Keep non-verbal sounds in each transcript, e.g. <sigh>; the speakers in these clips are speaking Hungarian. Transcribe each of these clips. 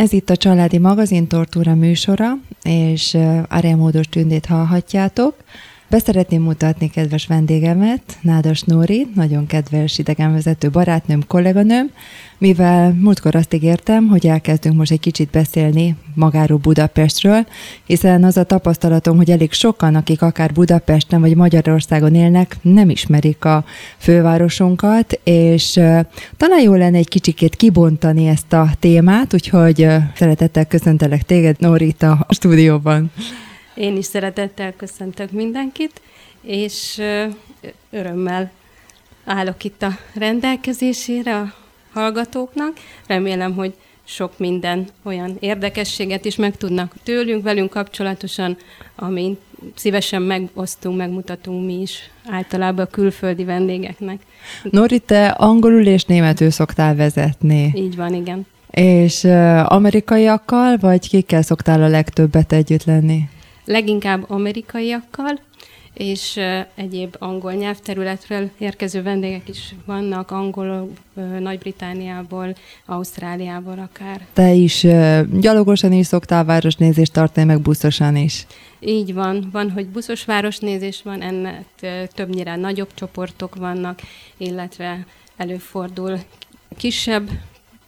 Ez itt a Családi Magazin Tortúra műsora, és Arémódos tündét hallhatjátok. Beszeretném mutatni kedves vendégemet, Nádas Nóri, nagyon kedves idegenvezető barátnőm, kolléganőm, mivel múltkor azt ígértem, hogy elkezdünk most egy kicsit beszélni magáról Budapestről, hiszen az a tapasztalatom, hogy elég sokan, akik akár Budapesten vagy Magyarországon élnek, nem ismerik a fővárosunkat, és talán jó lenne egy kicsikét kibontani ezt a témát, úgyhogy szeretettel köszöntelek téged, Norita, a stúdióban. Én is szeretettel köszöntök mindenkit, és örömmel állok itt a rendelkezésére a hallgatóknak. Remélem, hogy sok minden olyan érdekességet is megtudnak tőlünk, velünk kapcsolatosan, amin szívesen megosztunk, megmutatunk mi is általában a külföldi vendégeknek. Nori, te angolul és németül szoktál vezetni. Így van, igen. És amerikaiakkal, vagy kikkel szoktál a legtöbbet együtt lenni? Leginkább amerikaiakkal, és egyéb angol nyelvterületről érkező vendégek is vannak, angol, Nagy-Britániából, Ausztráliából akár. Te is gyalogosan is szoktál városnézést tartani, meg buszosan is. Így van, van, hogy buszos városnézés van, ennek többnyire nagyobb csoportok vannak, illetve előfordul kisebb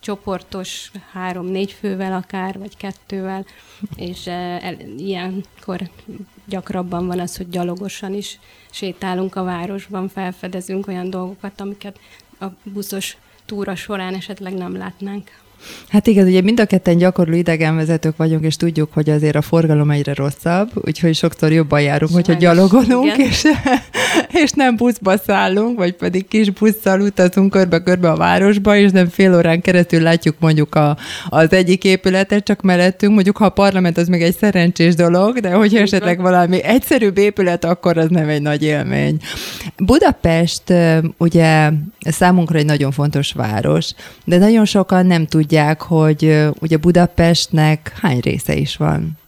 csoportos, három-négy fővel akár, vagy kettővel, és e, el, ilyenkor gyakrabban van az, hogy gyalogosan is sétálunk a városban, felfedezünk olyan dolgokat, amiket a buszos túra során esetleg nem látnánk. Hát igen, ugye mind a ketten gyakorló idegenvezetők vagyunk, és tudjuk, hogy azért a forgalom egyre rosszabb, úgyhogy sokszor jobban járunk, Sajnos, hogyha gyalogolunk, és, és nem buszba szállunk, vagy pedig kis busszal utazunk körbe-körbe a városba, és nem fél órán keresztül látjuk mondjuk a, az egyik épületet, csak mellettünk, mondjuk ha a parlament az még egy szerencsés dolog, de hogyha esetleg valami egyszerűbb épület, akkor az nem egy nagy élmény. Budapest ugye számunkra egy nagyon fontos város, de nagyon sokan nem tudják, hogy ugye Budapestnek hány része is van?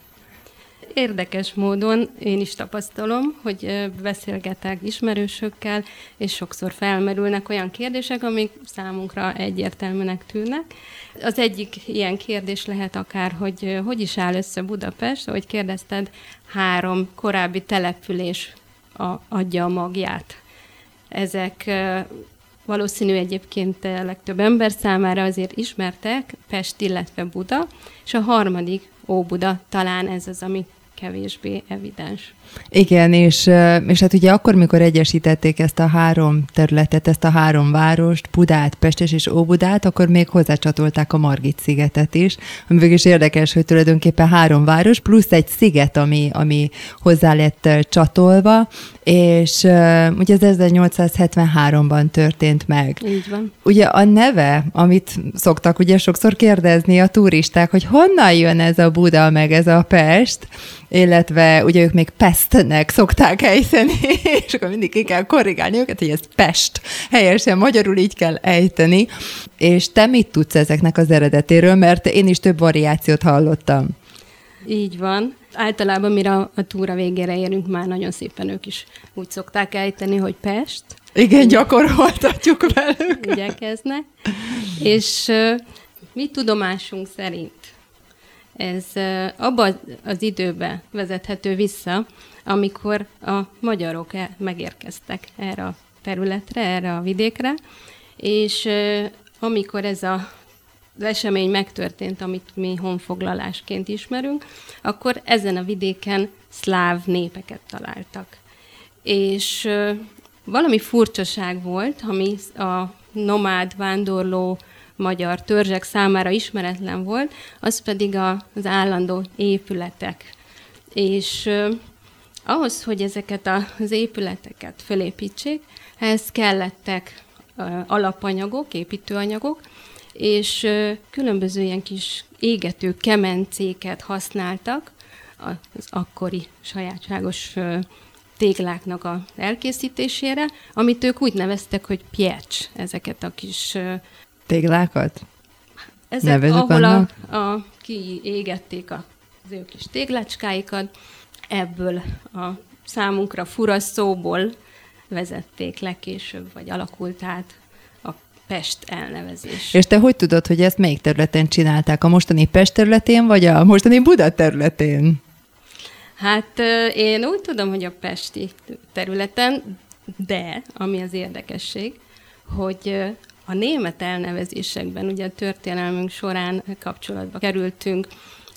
Érdekes módon én is tapasztalom, hogy beszélgetek ismerősökkel, és sokszor felmerülnek olyan kérdések, amik számunkra egyértelműnek tűnnek. Az egyik ilyen kérdés lehet akár, hogy hogy is áll össze Budapest, ahogy kérdezted, három korábbi település adja a magját. Ezek valószínű egyébként a legtöbb ember számára azért ismertek Pest, illetve Buda, és a harmadik Óbuda talán ez az, ami kevésbé evidens. Igen, és, és hát ugye akkor, mikor egyesítették ezt a három területet, ezt a három várost, Budát, Pestes és Óbudát, akkor még hozzácsatolták a Margit szigetet is, ami végül is érdekes, hogy tulajdonképpen három város, plusz egy sziget, ami, ami hozzá lett csatolva, és ugye ez 1873-ban történt meg. Így van. Ugye a neve, amit szoktak ugye sokszor kérdezni a turisták, hogy honnan jön ez a Buda, meg ez a Pest, illetve ugye ők még Pestnek szokták ejteni, <laughs> és akkor mindig ki kell korrigálni őket, hogy ez Pest. Helyesen magyarul így kell ejteni. És te mit tudsz ezeknek az eredetéről, mert én is több variációt hallottam. Így van. Általában, mire a, túra végére érünk, már nagyon szépen ők is úgy szokták ejteni, hogy Pest. Igen, gyakoroltatjuk velük. Igyekeznek. És mi tudomásunk szerint ez abban az időben vezethető vissza, amikor a magyarok e, megérkeztek erre a területre, erre a vidékre, és amikor ez a az esemény megtörtént, amit mi honfoglalásként ismerünk, akkor ezen a vidéken szláv népeket találtak. És valami furcsaság volt, ami a nomád, vándorló magyar törzsek számára ismeretlen volt, az pedig az állandó épületek. És ahhoz, hogy ezeket az épületeket felépítsék, ehhez kellettek alapanyagok, építőanyagok, és különböző ilyen kis égető kemencéket használtak az akkori sajátságos tégláknak az elkészítésére, amit ők úgy neveztek, hogy piecs, ezeket a kis Téglákat? Ezek, Nevezük ahol a, a, kiégették az ő kis téglácskáikat, ebből a számunkra fura szóból vezették le később, vagy alakult át a Pest elnevezés. És te hogy tudod, hogy ezt melyik területen csinálták? A mostani Pest területén, vagy a mostani Buda területén? Hát én úgy tudom, hogy a Pesti területen, de ami az érdekesség, hogy a német elnevezésekben, ugye a történelmünk során kapcsolatba kerültünk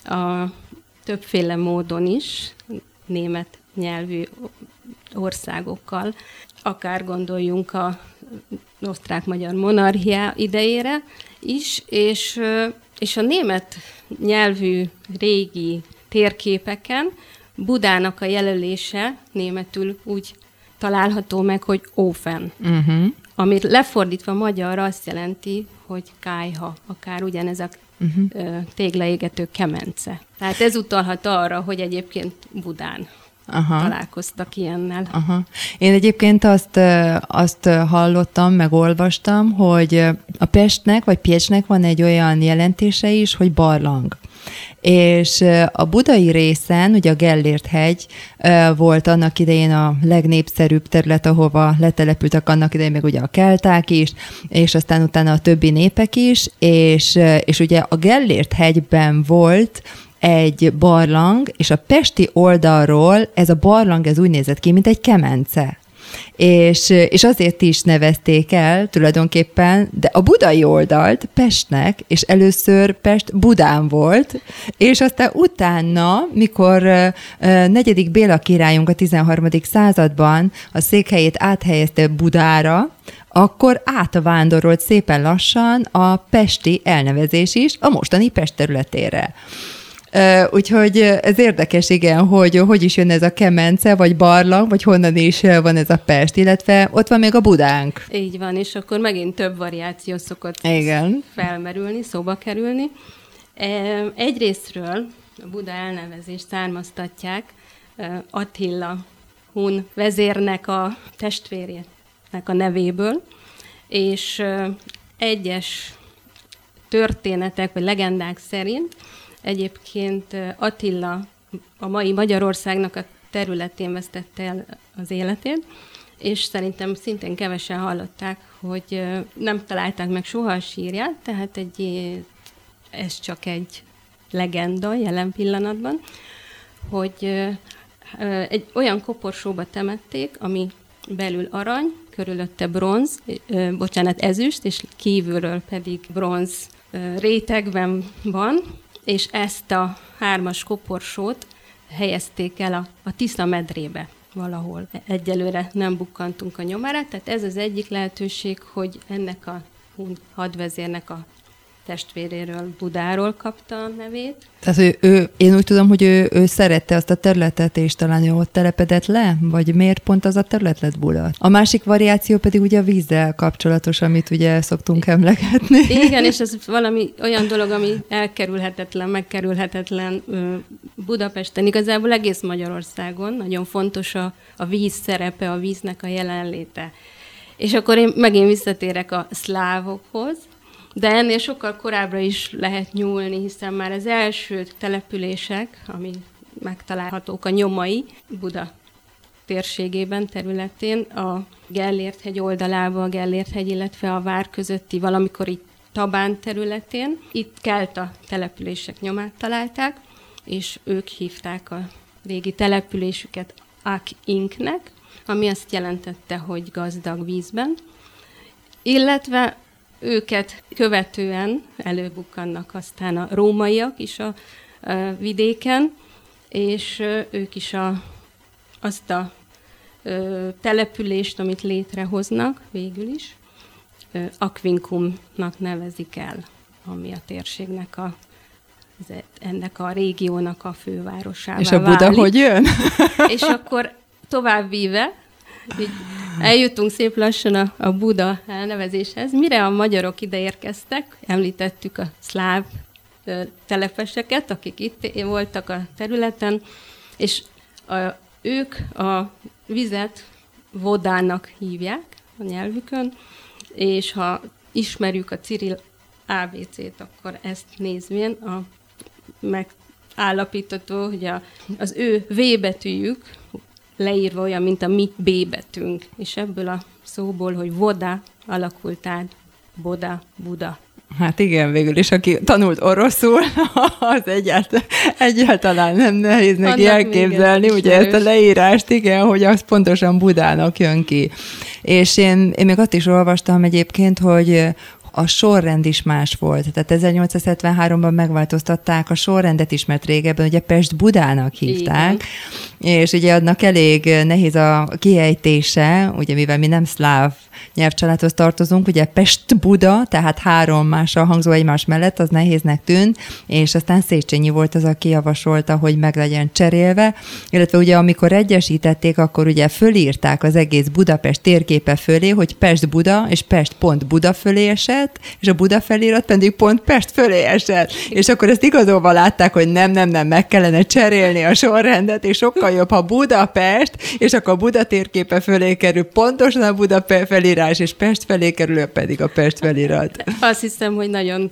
a többféle módon is német nyelvű országokkal, akár gondoljunk a osztrák-magyar monarchia idejére is, és, és a német nyelvű régi térképeken Budának a jelölése németül úgy található meg, hogy Ófen. Uh-huh. Amit lefordítva magyarra azt jelenti, hogy kájha, akár ugyanez a uh-huh. téglaégető kemence. Tehát ez utalhat arra, hogy egyébként Budán Aha. találkoztak ilyennel. Aha. Én egyébként azt, azt hallottam, meg olvastam, hogy a Pestnek, vagy Pécsnek van egy olyan jelentése is, hogy barlang. És a budai részen, ugye a Gellért hegy volt annak idején a legnépszerűbb terület, ahova letelepültek annak idején meg ugye a kelták is, és aztán utána a többi népek is, és, és ugye a Gellért hegyben volt egy barlang, és a pesti oldalról ez a barlang ez úgy nézett ki, mint egy kemence. És, és azért is nevezték el tulajdonképpen, de a budai oldalt Pestnek, és először Pest Budán volt, és aztán utána, mikor negyedik Béla királyunk a 13. században a székhelyét áthelyezte Budára, akkor átvándorolt szépen lassan a pesti elnevezés is a mostani Pest területére. Úgyhogy ez érdekes, igen, hogy hogy is jön ez a kemence, vagy barlang, vagy honnan is van ez a Pest, illetve ott van még a Budánk. Így van, és akkor megint több variáció szokott igen. felmerülni, szóba kerülni. Egyrésztről a Buda elnevezést származtatják Attila Hun vezérnek a testvérjének a nevéből, és egyes történetek vagy legendák szerint Egyébként Attila a mai Magyarországnak a területén vesztette el az életét, és szerintem szintén kevesen hallották, hogy nem találták meg soha a sírját, tehát egy, ez csak egy legenda jelen pillanatban, hogy egy olyan koporsóba temették, ami belül arany, körülötte bronz, bocsánat, ezüst, és kívülről pedig bronz rétegben van, és ezt a hármas koporsót helyezték el a, a Tisza medrébe valahol. Egyelőre nem bukkantunk a nyomára, tehát ez az egyik lehetőség, hogy ennek a hadvezérnek a testvéréről, Budáról kapta a nevét. Tehát ő, ő, én úgy tudom, hogy ő, ő szerette azt a területet, és talán ő ott telepedett le? Vagy miért pont az a terület lett Buda? A másik variáció pedig ugye a vízzel kapcsolatos, amit ugye szoktunk emlegetni. Igen, <laughs> és ez valami olyan dolog, ami elkerülhetetlen, megkerülhetetlen Budapesten, igazából egész Magyarországon. Nagyon fontos a, a víz szerepe, a víznek a jelenléte. És akkor én megint visszatérek a szlávokhoz, de ennél sokkal korábbra is lehet nyúlni, hiszen már az első települések, ami megtalálhatók a nyomai, Buda térségében, területén, a Gellért hegy oldalában, a Gellért hegy, illetve a vár közötti valamikor itt Tabán területén. Itt Kelta települések nyomát találták, és ők hívták a régi településüket Ak-Inknek, ami azt jelentette, hogy gazdag vízben. Illetve őket követően előbukkannak aztán a rómaiak is a, a vidéken, és ők is a, azt a ö, települést, amit létrehoznak végül is, ö, Akvinkumnak nevezik el, ami a térségnek a ennek a régiónak a fővárosává És a Buda válik. hogy jön? És akkor tovább víve, így eljutunk szép lassan a, a Buda elnevezéshez. Mire a magyarok ide érkeztek, említettük a szláv telepeseket, akik itt voltak a területen, és a, ők a vizet vodának hívják a nyelvükön, és ha ismerjük a Cyril ABC-t, akkor ezt nézvén a megállapítható, hogy a, az ő V betűjük leírva olyan, mint a mi B betűnk. És ebből a szóból, hogy voda alakult át Boda, Buda. Hát igen, végül is, aki tanult oroszul, <laughs> az egyáltalán, egyáltalán nem nehéz neki Annak elképzelni, ugye ezt a leírást, igen, hogy az pontosan Budának jön ki. És én, én még azt is olvastam egyébként, hogy a sorrend is más volt. Tehát 1873-ban megváltoztatták a sorrendet is, mert régebben ugye Pest Budának hívták, Igen. És ugye adnak elég nehéz a kiejtése, ugye mivel mi nem szláv nyelvcsaládhoz tartozunk, ugye Pest-Buda, tehát három mással hangzó egymás mellett, az nehéznek tűnt, és aztán Széchenyi volt az, aki javasolta, hogy meg legyen cserélve, illetve ugye amikor egyesítették, akkor ugye fölírták az egész Budapest térképe fölé, hogy Pest-Buda és Pest pont Buda fölé esett, és a Buda felirat pedig pont Pest fölé esett. És akkor ezt igazolva látták, hogy nem, nem, nem, meg kellene cserélni a sorrendet, és sokkal jobb, ha Budapest, és akkor a Buda térképe fölé kerül pontosan a Buda felé felírás, és Pest felé kerül, pedig a Pest felirat. Azt hiszem, hogy nagyon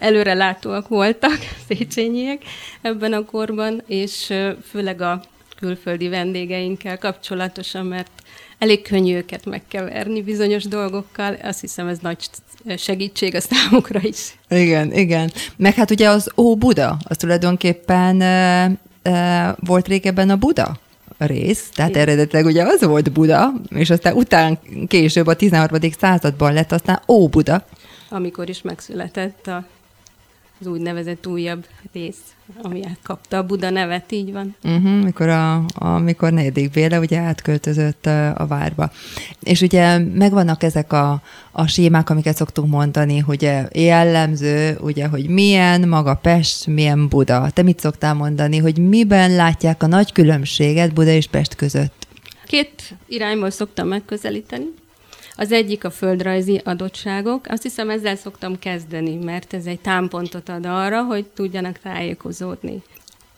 előrelátóak voltak <laughs> Széchenyiek ebben a korban, és főleg a külföldi vendégeinkkel kapcsolatosan, mert elég könnyű őket megkeverni bizonyos dolgokkal. Azt hiszem, ez nagy segítség a számukra is. Igen, igen. Meg hát ugye az Ó Buda, az tulajdonképpen volt régebben a Buda rész, tehát eredetileg ugye az volt Buda, és aztán után később a 13. században lett aztán Ó Buda. Amikor is megszületett a, az úgynevezett újabb rész, ami kapta a Buda nevet, így van. Uh-huh, mikor, a, a, mikor negyedik Béla ugye átköltözött a, a várba. És ugye megvannak ezek a, a sémák, amiket szoktunk mondani, hogy jellemző, ugye, hogy milyen maga Pest, milyen Buda. Te mit szoktál mondani, hogy miben látják a nagy különbséget Buda és Pest között? Két irányból szoktam megközelíteni. Az egyik a földrajzi adottságok. Azt hiszem ezzel szoktam kezdeni, mert ez egy támpontot ad arra, hogy tudjanak tájékozódni.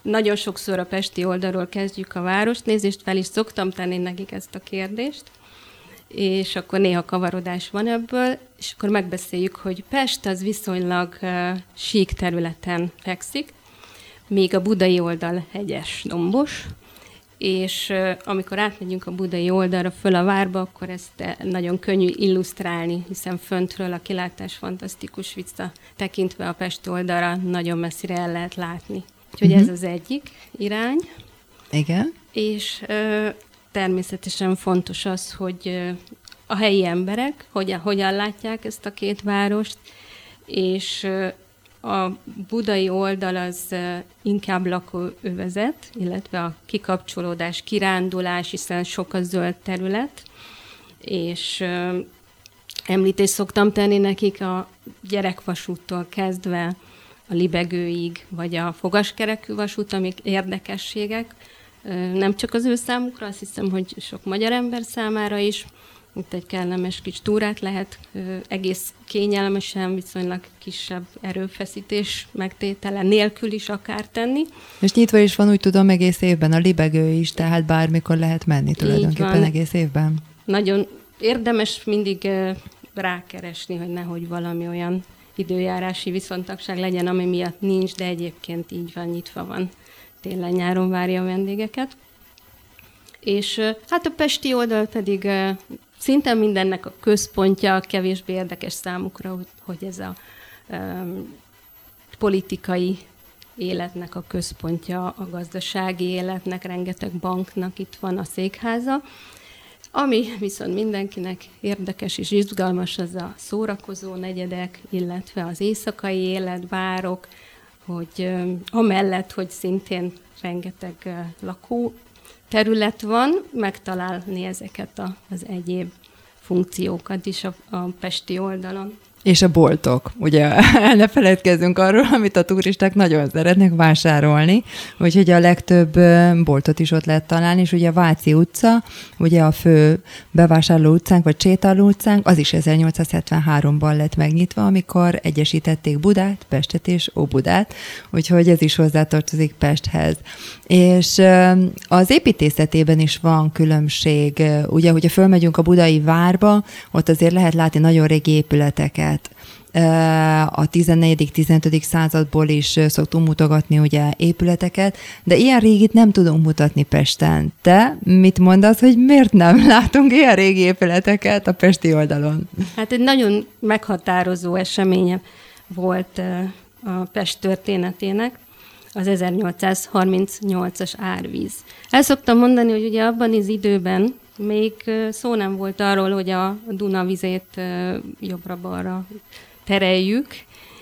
Nagyon sokszor a pesti oldalról kezdjük a városnézést, fel is szoktam tenni nekik ezt a kérdést, és akkor néha kavarodás van ebből, és akkor megbeszéljük, hogy Pest az viszonylag uh, sík területen fekszik, még a budai oldal hegyes, dombos, és amikor átmegyünk a budai oldalra föl a várba, akkor ezt nagyon könnyű illusztrálni, hiszen föntről a kilátás fantasztikus vissza tekintve a Pest oldalra nagyon messzire el lehet látni. Úgyhogy uh-huh. ez az egyik irány. Igen. És ö, természetesen fontos az, hogy a helyi emberek hogyan, hogyan látják ezt a két várost, és a budai oldal az inkább lakóövezet, illetve a kikapcsolódás, kirándulás, hiszen sok a zöld terület, és említést szoktam tenni nekik a gyerekvasúttól kezdve a libegőig, vagy a fogaskerekű vasút, amik érdekességek, nem csak az ő számukra, azt hiszem, hogy sok magyar ember számára is, itt egy kellemes kis túrát lehet egész kényelmesen, viszonylag kisebb erőfeszítés megtétele nélkül is akár tenni. És nyitva is van, úgy tudom, egész évben a libegő is, tehát bármikor lehet menni tulajdonképpen egész évben. Nagyon érdemes mindig rákeresni, hogy nehogy valami olyan időjárási viszontagság legyen, ami miatt nincs, de egyébként így van, nyitva van. Télen-nyáron várja a vendégeket. És hát a pesti oldal pedig szinte mindennek a központja kevésbé érdekes számukra, hogy ez a um, politikai életnek a központja, a gazdasági életnek, rengeteg banknak itt van a székháza. Ami viszont mindenkinek érdekes és izgalmas, az a szórakozó negyedek, illetve az éjszakai élet, bárok, hogy amellett, hogy szintén rengeteg uh, lakó terület van, megtalálni ezeket a, az egyéb funkciókat is a, a pesti oldalon. És a boltok. Ugye <laughs> ne feledkezzünk arról, <laughs> amit a turisták nagyon szeretnek vásárolni, úgyhogy a legtöbb boltot is ott lehet találni, és ugye a Váci utca, ugye a fő bevásárló utcánk, vagy sétáló utcánk, az is 1873-ban lett megnyitva, amikor egyesítették Budát, Pestet és Óbudát, úgyhogy ez is hozzátartozik Pesthez. És az építészetében is van különbség. Ugye, hogyha fölmegyünk a budai várba, ott azért lehet látni nagyon régi épületeket, a 14.-15. századból is szoktunk mutogatni ugye épületeket, de ilyen régit nem tudunk mutatni Pesten. Te mit mondasz, hogy miért nem látunk ilyen régi épületeket a pesti oldalon? Hát egy nagyon meghatározó eseménye volt a Pest történetének, az 1838-as árvíz. El szoktam mondani, hogy ugye abban az időben még szó nem volt arról, hogy a Duna vizét jobbra-balra tereljük,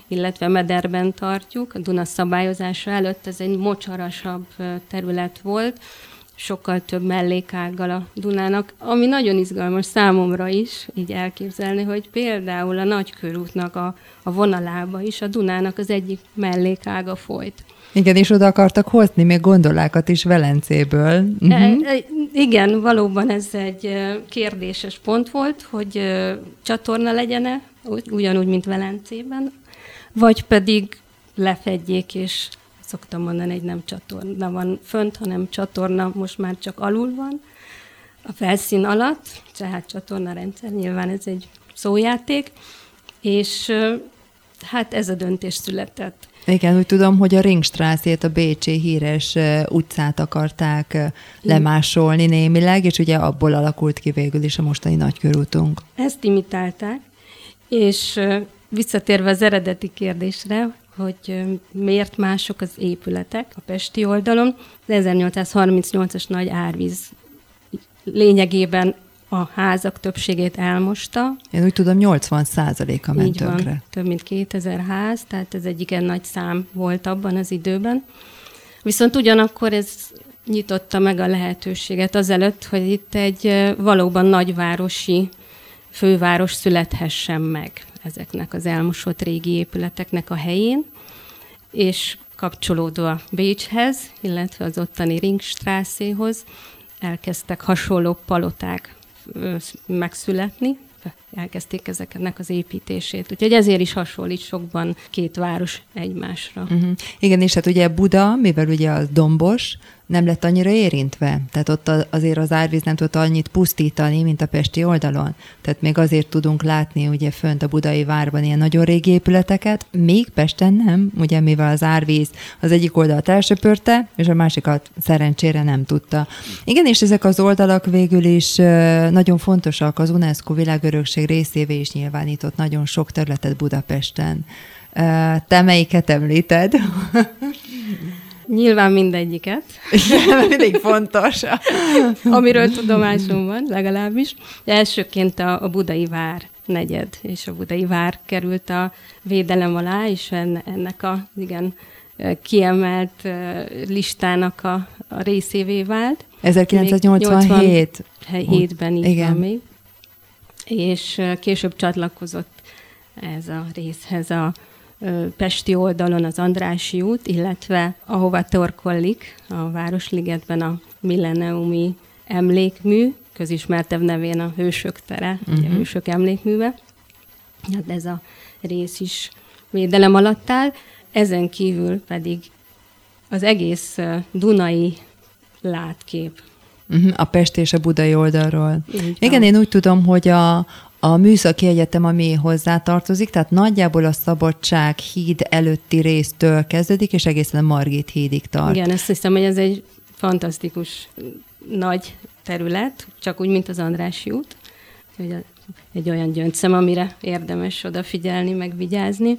illetve mederben tartjuk. A Duna szabályozása előtt ez egy mocsarasabb terület volt, sokkal több mellékággal a Dunának, ami nagyon izgalmas számomra is, így elképzelni, hogy például a Nagykörútnak a, a vonalába is a Dunának az egyik mellékága folyt. Igen, és oda akartak hozni még gondolákat is Velencéből. Uh-huh. E, igen, valóban ez egy kérdéses pont volt, hogy csatorna legyen-e, ugyanúgy, mint Velencében, vagy pedig lefedjék, és szoktam mondani, hogy nem csatorna van fönt, hanem csatorna most már csak alul van, a felszín alatt, tehát csatorna rendszer, nyilván ez egy szójáték, és hát ez a döntés született. Igen, úgy tudom, hogy a Ringstraßét, a Bécsi híres utcát akarták lemásolni némileg, és ugye abból alakult ki végül is a mostani nagykörútunk. Ezt imitálták, és visszatérve az eredeti kérdésre, hogy miért mások az épületek a Pesti oldalon, az 1838-as nagy árvíz lényegében a házak többségét elmosta. Én úgy tudom, 80 százaléka ment Így tönkre. Van, több mint 2000 ház, tehát ez egy igen nagy szám volt abban az időben. Viszont ugyanakkor ez nyitotta meg a lehetőséget azelőtt, hogy itt egy valóban nagyvárosi főváros születhessen meg ezeknek az elmosott régi épületeknek a helyén, és kapcsolódva Bécshez, illetve az ottani Ringstrászéhoz elkezdtek hasonló paloták megszületni, elkezdték ezeknek az építését. Úgyhogy ezért is hasonlít sokban két város egymásra. Uh-huh. Igen, és hát ugye Buda, mivel ugye az dombos, nem lett annyira érintve. Tehát ott azért az árvíz nem tudott annyit pusztítani, mint a pesti oldalon. Tehát még azért tudunk látni ugye fönt a budai várban ilyen nagyon régi épületeket, még Pesten nem, ugye mivel az árvíz az egyik oldalt elsöpörte, és a másikat szerencsére nem tudta. Igen, és ezek az oldalak végül is nagyon fontosak, az UNESCO világörökség részévé is nyilvánított nagyon sok területet Budapesten. Te melyiket említed? <laughs> Nyilván mindegyiket. Mindig fontos. <laughs> Amiről tudomásom van, legalábbis. Elsőként a, a budai vár negyed, és a budai vár került a védelem alá, és ennek a igen kiemelt listának a, a részévé vált. 1987. 87-ben így igen. van még. És később csatlakozott ez a részhez a Pesti oldalon az Andrási út, illetve ahova torkollik a Városligetben a Milleniumi emlékmű, közismertebb nevén a Hősök tere, uh-huh. ugye a mhm. Hősök emlékműve. Hát ez a rész is védelem alatt áll. Ezen kívül pedig az egész Dunai látkép. Uh-huh, a Pest és a Budai oldalról. Igen, én úgy tudom, hogy a, a műszaki egyetem, ami hozzá tartozik, tehát nagyjából a Szabadság híd előtti résztől kezdődik, és egészen Margit hídig tart. Igen, ezt hiszem, hogy ez egy fantasztikus nagy terület, csak úgy, mint az Andrási út. Hogy egy olyan gyöngyszem, amire érdemes odafigyelni, meg vigyázni.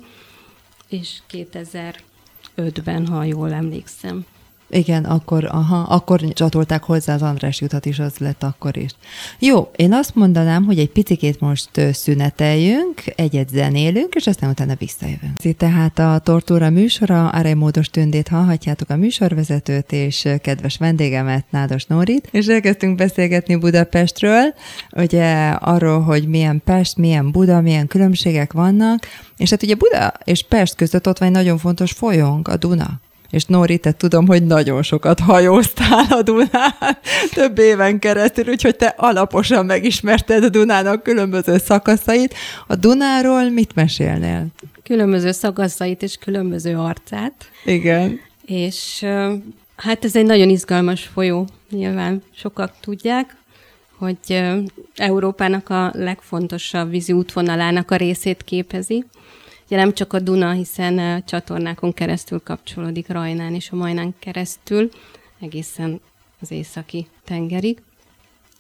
És 2005-ben, ha jól emlékszem, igen, akkor, aha, akkor csatolták hozzá az András jutat is, az lett akkor is. Jó, én azt mondanám, hogy egy picikét most szüneteljünk, egyet zenélünk, és aztán utána visszajövünk. Itt tehát a Tortúra műsora, Arai Módos Tündét hallhatjátok a műsorvezetőt, és kedves vendégemet, Nádas Nórit, és elkezdtünk beszélgetni Budapestről, ugye arról, hogy milyen Pest, milyen Buda, milyen különbségek vannak, és hát ugye Buda és Pest között ott van egy nagyon fontos folyónk, a Duna. És Nóri, te tudom, hogy nagyon sokat hajóztál a Dunán, több éven keresztül, úgyhogy te alaposan megismerted a Dunának különböző szakaszait. A Dunáról mit mesélnél? Különböző szakaszait és különböző arcát. Igen. És hát ez egy nagyon izgalmas folyó, nyilván sokak tudják, hogy Európának a legfontosabb vízi útvonalának a részét képezi. Ugye nem csak a Duna, hiszen csatornákon keresztül kapcsolódik Rajnán és a Majnán keresztül, egészen az északi tengerig,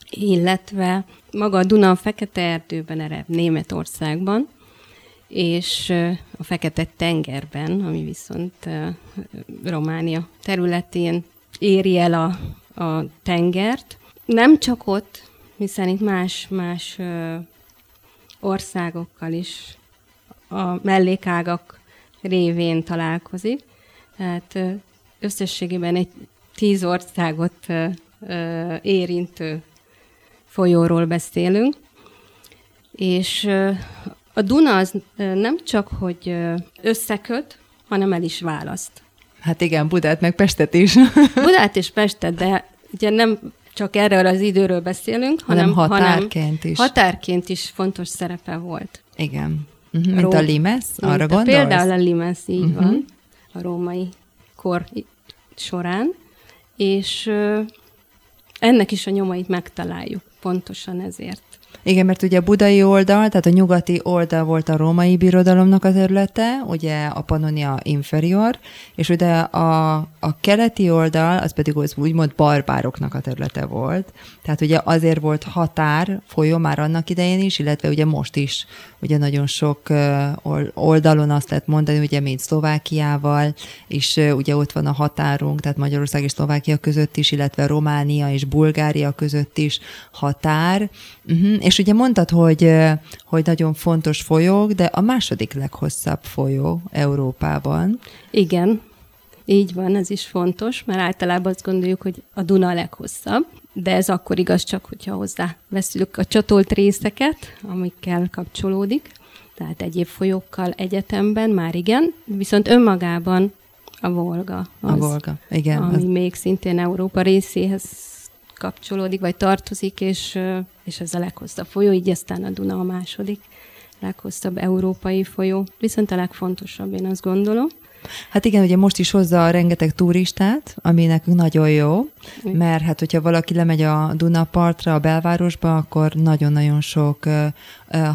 illetve maga a Duna a Fekete Erdőben ered Németországban, és a Fekete tengerben, ami viszont Románia területén éri el a, a tengert. Nem csak ott, hiszen itt más, más országokkal is a mellékágak révén találkozik. Tehát összességében egy tíz országot érintő folyóról beszélünk. És a Duna az nem csak, hogy összeköt, hanem el is választ. Hát igen, Budát meg Pestet is. <laughs> Budát és Pestet, de ugye nem csak erről az időről beszélünk, hanem, hanem határként hanem is. Határként is fontos szerepe volt. Igen. Uh-huh, mint Ró- a Limes, arra gondolsz? Például a Limes, így uh-huh. van, a római kor során, és ennek is a nyomait megtaláljuk, pontosan ezért. Igen, mert ugye a budai oldal, tehát a nyugati oldal volt a római birodalomnak a területe, ugye a Pannonia inferior, és ugye a, a keleti oldal, az pedig az úgymond barbároknak a területe volt. Tehát ugye azért volt határ folyó már annak idején is, illetve ugye most is ugye nagyon sok oldalon azt lehet mondani, ugye mint Szlovákiával, és ugye ott van a határunk, tehát Magyarország és Szlovákia között is, illetve Románia és Bulgária között is határ. Uh-huh. És ugye mondtad, hogy, hogy nagyon fontos folyók, de a második leghosszabb folyó Európában. Igen, így van, ez is fontos, mert általában azt gondoljuk, hogy a Duna a leghosszabb, de ez akkor igaz csak, hogyha hozzá veszünk a csatolt részeket, amikkel kapcsolódik, tehát egyéb folyókkal egyetemben már igen, viszont önmagában a Volga. Az, a Volga, igen. Ami az... még szintén Európa részéhez kapcsolódik, vagy tartozik, és, és ez a leghosszabb folyó, így aztán a Duna a második leghosszabb európai folyó, viszont a legfontosabb, én azt gondolom. Hát igen, ugye most is hozza a rengeteg turistát, ami nekünk nagyon jó, mert hát hogyha valaki lemegy a Dunapartra, a belvárosba, akkor nagyon-nagyon sok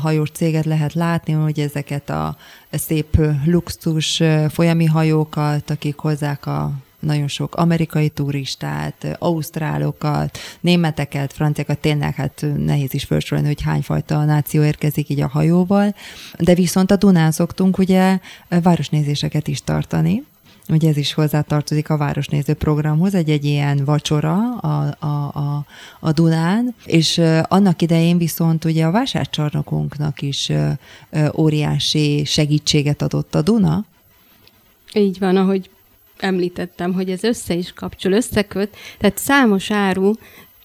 hajós céget lehet látni, hogy ezeket a szép luxus folyami hajókat, akik hozzák a nagyon sok amerikai turistát, ausztrálokat, németeket, franciákat, tényleg hát nehéz is felsorolni, hogy hányfajta náció érkezik így a hajóval, de viszont a Dunán szoktunk ugye városnézéseket is tartani, Ugye ez is hozzátartozik a Városnéző programhoz, egy-egy ilyen vacsora a, a, a, a Dunán, és annak idején viszont ugye a vásárcsarnokunknak is óriási segítséget adott a Duna. Így van, ahogy említettem, hogy ez össze is kapcsol, összeköt, tehát számos áru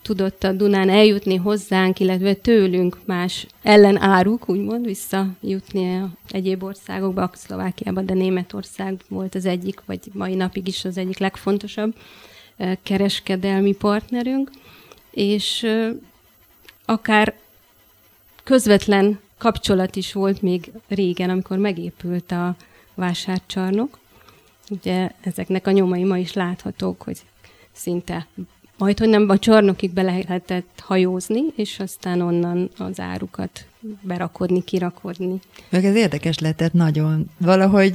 tudott a Dunán eljutni hozzánk, illetve tőlünk más ellenáruk, úgymond visszajutni egyéb országokba, Szlovákiába, de Németország volt az egyik, vagy mai napig is az egyik legfontosabb eh, kereskedelmi partnerünk, és eh, akár közvetlen kapcsolat is volt még régen, amikor megépült a vásárcsarnok, Ugye ezeknek a nyomai ma is láthatók, hogy szinte majd, hogy nem a csarnokig be lehetett hajózni, és aztán onnan az árukat berakodni, kirakodni. Meg ez érdekes lehetett nagyon. Valahogy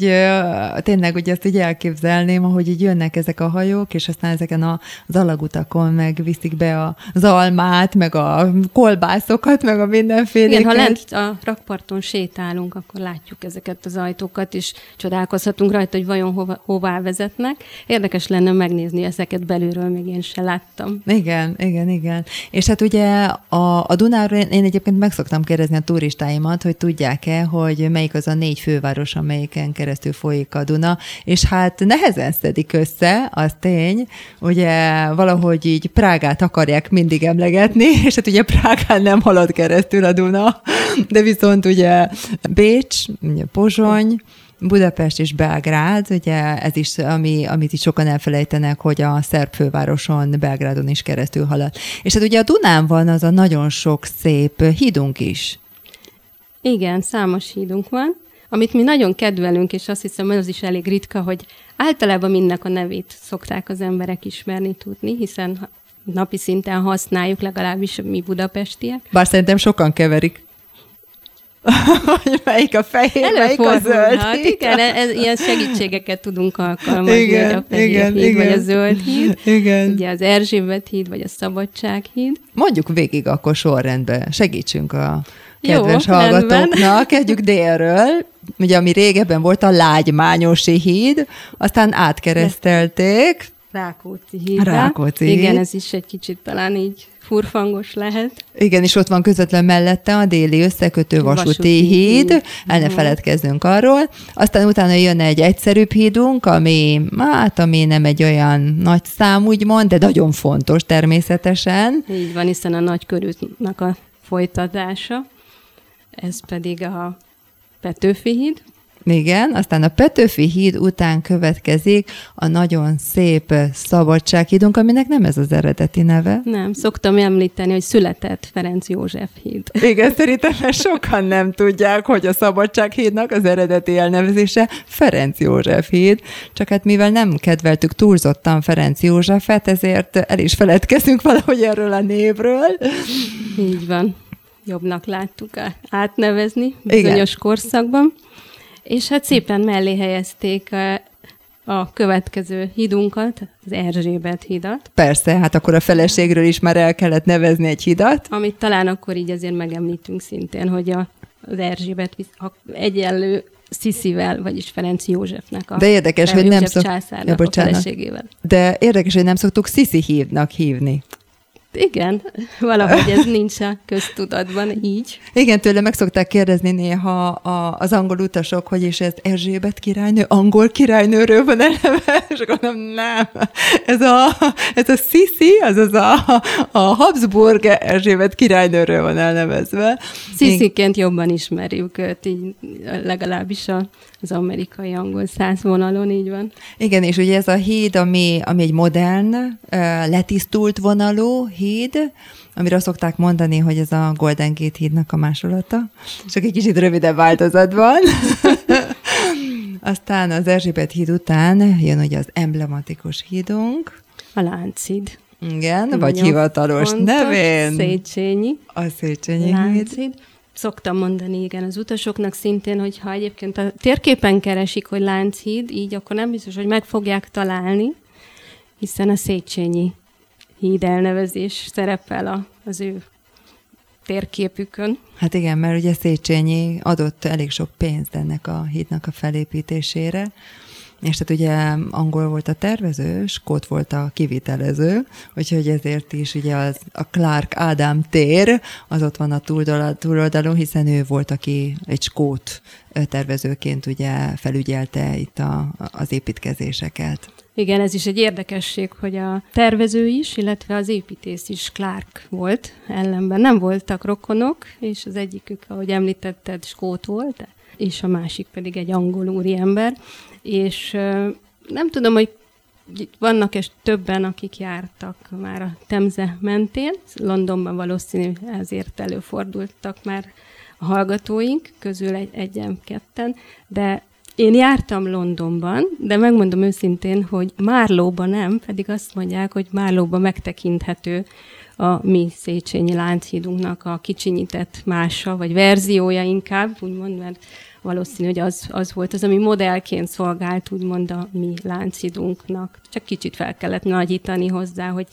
tényleg ugye ezt így elképzelném, ahogy így jönnek ezek a hajók, és aztán ezeken a, az alagutakon meg viszik be a, az almát, meg a kolbászokat, meg a mindenféle. Igen, ha lent a rakparton sétálunk, akkor látjuk ezeket az ajtókat, és csodálkozhatunk rajta, hogy vajon hova, hová vezetnek. Érdekes lenne megnézni ezeket belülről, még én se láttam. Igen, igen, igen. És hát ugye a, a Dunáról én, én egyébként meg szoktam kérdezni a turistáimat, hogy tudják-e, hogy melyik az a négy főváros, amelyiken keresztül folyik a Duna, és hát nehezen szedik össze, az tény, ugye valahogy így Prágát akarják mindig emlegetni, <laughs> és hát ugye Prágán nem halad keresztül a Duna, de viszont ugye Bécs, ugye Pozsony, Budapest és Belgrád, ugye ez is, ami, amit itt sokan elfelejtenek, hogy a szerb fővároson, Belgrádon is keresztül halad. És hát ugye a Dunán van az a nagyon sok szép hídunk is. Igen, számos hídunk van, amit mi nagyon kedvelünk, és azt hiszem, az is elég ritka, hogy általában mindnek a nevét szokták az emberek ismerni, tudni, hiszen napi szinten használjuk, legalábbis mi budapestiek. Bár szerintem sokan keverik. <laughs> hogy melyik a fehér, melyik a zöld híd. Igen, ez, ilyen segítségeket tudunk alkalmazni, igen, hogy a fehér igen, híd igen, vagy a zöld híd. Igen. Ugye az Erzsébet híd vagy a Szabadság híd. Mondjuk végig akkor sorrendben, segítsünk a kedves Jó, hallgatóknak. Kezdjük délről. Ugye, ami régebben volt a Lágymányosi híd, aztán átkeresztelték. Rákóczi híd. Rákóczi híd. Igen, ez is egy kicsit talán így furfangos lehet. Igen, és ott van közvetlen mellette a déli összekötő vasúti, vasúti híd, híd. el ne uh-huh. feledkezzünk arról. Aztán utána jön egy egyszerűbb hídunk, ami, hát, ami nem egy olyan nagy szám, úgymond, de nagyon fontos természetesen. Így van, hiszen a nagy körülnek a folytatása, ez pedig a Petőfi híd. Igen, aztán a Petőfi híd után következik a nagyon szép Szabadsághídunk, aminek nem ez az eredeti neve. Nem, szoktam említeni, hogy született Ferenc József híd. Igen, szerintem mert sokan nem tudják, hogy a Szabadsághídnak az eredeti elnevezése Ferenc József híd, csak hát mivel nem kedveltük túlzottan Ferenc Józsefet, ezért el is feledkezünk valahogy erről a névről. Így van. Jobbnak láttuk átnevezni bizonyos Igen. korszakban. És hát szépen mellé helyezték a, következő hídunkat, az Erzsébet hidat. Persze, hát akkor a feleségről is már el kellett nevezni egy hidat. Amit talán akkor így azért megemlítünk szintén, hogy a, az Erzsébet egyenlő Sziszivel, vagyis Ferenc Józsefnek a De érdekes, hogy nem szok... császárnak ja, a feleségével. De érdekes, hogy nem szoktuk Sziszi hívnak hívni. Igen, valahogy ez nincs a köztudatban így. Igen, tőle meg szokták kérdezni néha a, az angol utasok, hogy és ez Erzsébet királynő, angol királynőről van eleve, <laughs> és akkor nem. Ez a, ez a Sisi, azaz a, a Habsburg Erzsébet királynőről van elnevezve. Sisiként jobban ismerjük őt, így legalábbis a, az amerikai angol száz vonalon, így van. Igen, és ugye ez a híd, ami, ami egy modern, letisztult vonalú híd, amire azt szokták mondani, hogy ez a Golden Gate hídnak a másolata, csak egy kicsit rövidebb változatban. <laughs> Aztán az Erzsébet híd után jön ugye az emblematikus hídunk. A Lánchíd. Igen, Nagyon vagy hivatalos fontos, nevén. Széchenyi. A Széchenyi híd. Szoktam mondani, igen, az utasoknak szintén, hogy ha egyébként a térképen keresik, hogy Lánchíd, így akkor nem biztos, hogy meg fogják találni, hiszen a Széchenyi híd elnevezés szerepel a, az ő térképükön. Hát igen, mert ugye Széchenyi adott elég sok pénzt ennek a hídnak a felépítésére, és tehát ugye angol volt a tervező, skót volt a kivitelező, úgyhogy ezért is ugye az, a Clark Ádám tér, az ott van a túloldalon, hiszen ő volt, aki egy skót tervezőként ugye felügyelte itt a, az építkezéseket. Igen, ez is egy érdekesség, hogy a tervező is, illetve az építész is Clark volt ellenben. Nem voltak rokonok, és az egyikük, ahogy említetted, skót volt, és a másik pedig egy angol úriember. És nem tudom, hogy vannak-e többen, akik jártak már a Temze mentén. Londonban valószínű ezért előfordultak már a hallgatóink, közül egy, egyen-ketten, de én jártam Londonban, de megmondom őszintén, hogy Márlóban nem, pedig azt mondják, hogy Márlóban megtekinthető a mi Széchenyi Lánchídunknak a kicsinyített mása, vagy verziója inkább, úgymond, mert valószínű, hogy az, az volt az, ami modellként szolgált, úgymond a mi Lánchidunknak. Csak kicsit fel kellett nagyítani hozzá, hogy